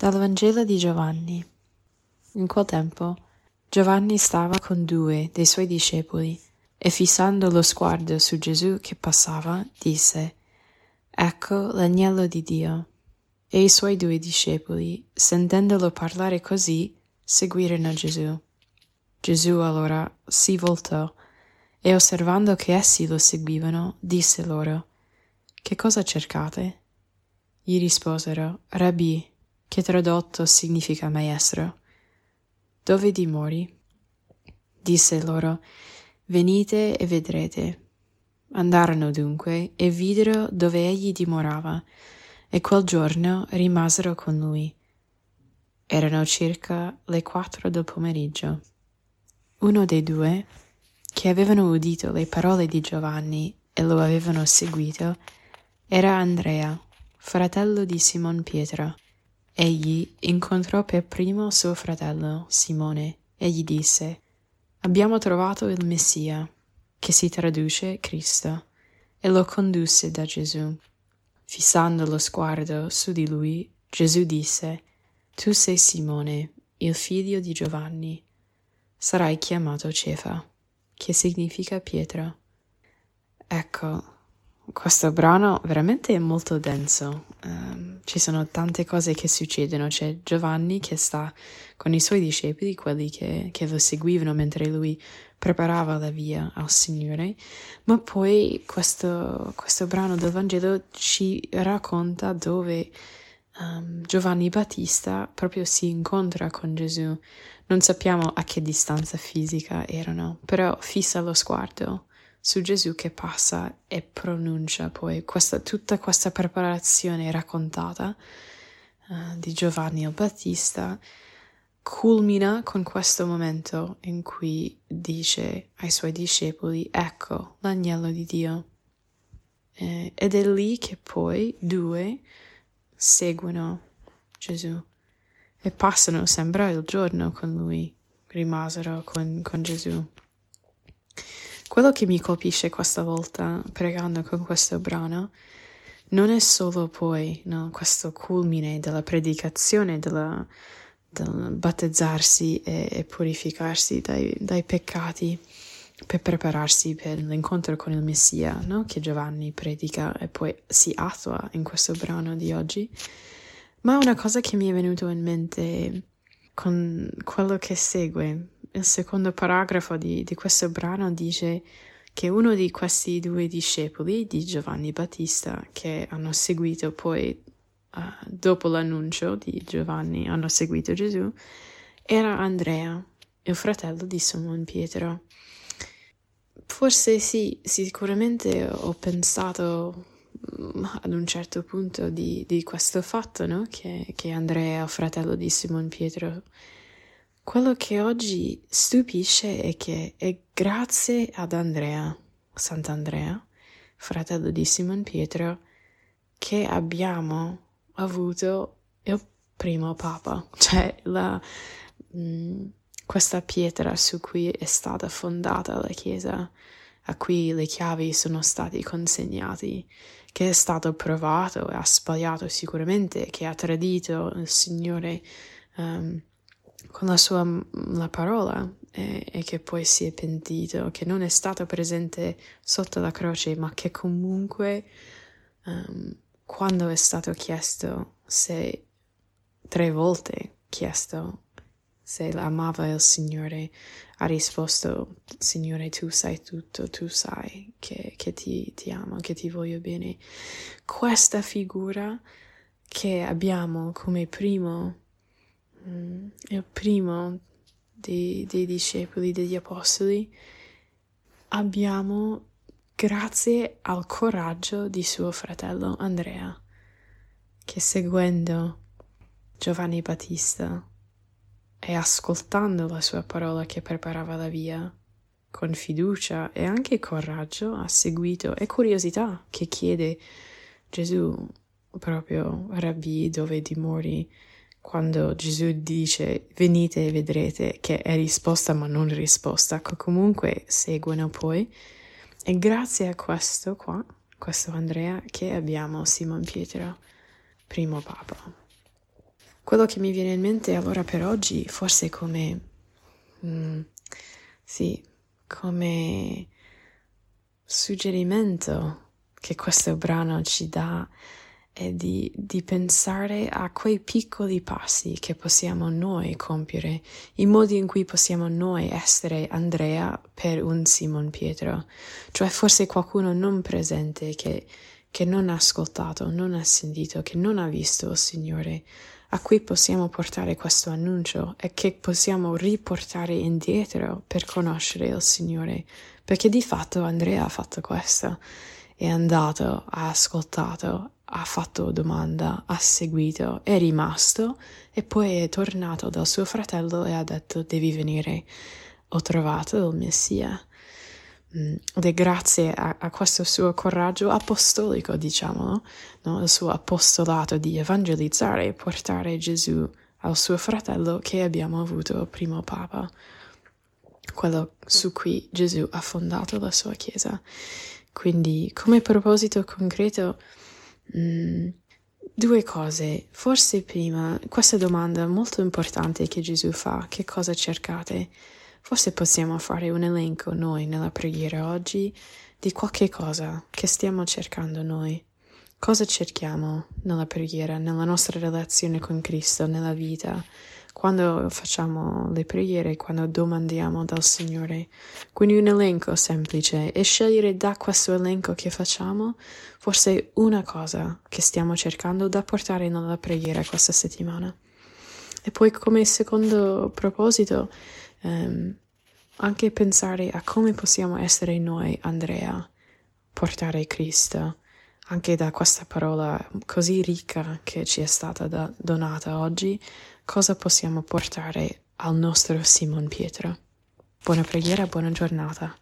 Dal Vangelo di Giovanni. In quel tempo Giovanni stava con due dei suoi discepoli e fissando lo sguardo su Gesù che passava, disse Ecco l'agnello di Dio. E i suoi due discepoli, sentendolo parlare così, seguirono Gesù. Gesù allora si voltò e osservando che essi lo seguivano, disse loro Che cosa cercate? Gli risposero Rabbi, che tradotto significa maestro. Dove dimori? Disse loro, venite e vedrete. Andarono dunque e videro dove egli dimorava, e quel giorno rimasero con lui. Erano circa le quattro del pomeriggio. Uno dei due, che avevano udito le parole di Giovanni e lo avevano seguito, era Andrea, fratello di Simon Pietro. Egli incontrò per primo suo fratello Simone e gli disse Abbiamo trovato il Messia, che si traduce Cristo, e lo condusse da Gesù. Fissando lo sguardo su di lui, Gesù disse Tu sei Simone, il figlio di Giovanni. Sarai chiamato Cefa, che significa Pietro. Ecco, questo brano veramente è molto denso, um, ci sono tante cose che succedono, c'è Giovanni che sta con i suoi discepoli, quelli che, che lo seguivano mentre lui preparava la via al Signore, ma poi questo, questo brano del Vangelo ci racconta dove um, Giovanni Battista proprio si incontra con Gesù. Non sappiamo a che distanza fisica erano, però fissa lo sguardo su Gesù che passa e pronuncia poi questa, tutta questa preparazione raccontata uh, di Giovanni il Battista culmina con questo momento in cui dice ai suoi discepoli ecco l'agnello di Dio. Eh, ed è lì che poi due seguono Gesù e passano sembra il giorno con lui rimasero con, con Gesù quello che mi colpisce questa volta pregando con questo brano non è solo poi no, questo culmine della predicazione, della, del battezzarsi e, e purificarsi dai, dai, peccati per prepararsi per l'incontro con il Messia, no? che Giovanni predica e poi si attua in questo brano di oggi, ma una cosa che mi è venuta in mente con quello che segue il secondo paragrafo di, di questo brano dice che uno di questi due discepoli di Giovanni Battista che hanno seguito poi uh, dopo l'annuncio di Giovanni hanno seguito Gesù era Andrea, il fratello di Simon Pietro. Forse sì, sicuramente ho pensato mm, ad un certo punto di, di questo fatto, no? che, che Andrea, fratello di Simon Pietro, quello che oggi stupisce è che è grazie ad Andrea, Sant'Andrea, fratello di Simon Pietro, che abbiamo avuto il primo papa, cioè la, mh, mm, questa pietra su cui è stata fondata la Chiesa, a cui le chiavi sono stati consegnati, che è stato provato e ha sbagliato sicuramente, che ha tradito il Signore. Um, con la sua la parola e, e, che poi si è pentito, che non è stato presente sotto la croce, ma che comunque um, quando è stato chiesto se tre volte chiesto se amava il Signore, ha risposto, Signore, tu sai tutto, tu sai che, che ti, ti amo, che ti voglio bene. Questa figura che abbiamo come primo mm, il primo dei, dei discepoli, degli apostoli, abbiamo grazie al coraggio di suo fratello Andrea, che seguendo Giovanni Battista e ascoltando la sua parola che preparava la via, con fiducia e anche coraggio ha seguito e curiosità che chiede Gesù proprio Rabbi dove dimori quando Gesù dice venite e vedrete che è risposta ma non risposta, comunque seguono poi e grazie a questo qua, questo Andrea, che abbiamo Simon Pietro, primo papa. quello che mi viene in mente allora per oggi, forse come, mm, sì, come suggerimento che questo brano ci dà è di, di, pensare a quei piccoli passi che possiamo noi compiere, i modi in cui possiamo noi essere Andrea per un Simon Pietro, cioè forse qualcuno non presente che, che non ha ascoltato, non ha sentito, che non ha visto il Signore, a cui possiamo portare questo annuncio e che possiamo riportare indietro per conoscere il Signore, perché di fatto Andrea ha fatto questo, è andato, ha ascoltato, ha fatto domanda, ha seguito, è rimasto e poi è tornato dal suo fratello e ha detto devi venire, ho trovato il Messia. Mm, ed è grazie a, a, questo suo coraggio apostolico, diciamo, no? il suo apostolato di evangelizzare e portare Gesù al suo fratello che abbiamo avuto il primo Papa, quello su cui Gesù ha fondato la sua Chiesa. Quindi, come proposito concreto, Mm, due cose. Forse prima, questa domanda molto importante che Gesù fa, che cosa cercate? Forse possiamo fare un elenco noi nella preghiera oggi di qualche cosa che stiamo cercando noi. Cosa cerchiamo nella preghiera, nella nostra relazione con Cristo, nella vita? Quando facciamo le preghiere, quando domandiamo dal Signore. Quindi un elenco semplice e scegliere da questo elenco che facciamo forse una cosa che stiamo cercando da portare nella preghiera questa settimana. E poi come secondo proposito, ehm, anche pensare a come possiamo essere noi, Andrea, portare Cristo, anche da questa parola così ricca che ci è stata da, donata oggi, cosa possiamo portare al nostro Simon Pietro. Buona preghiera, buona giornata.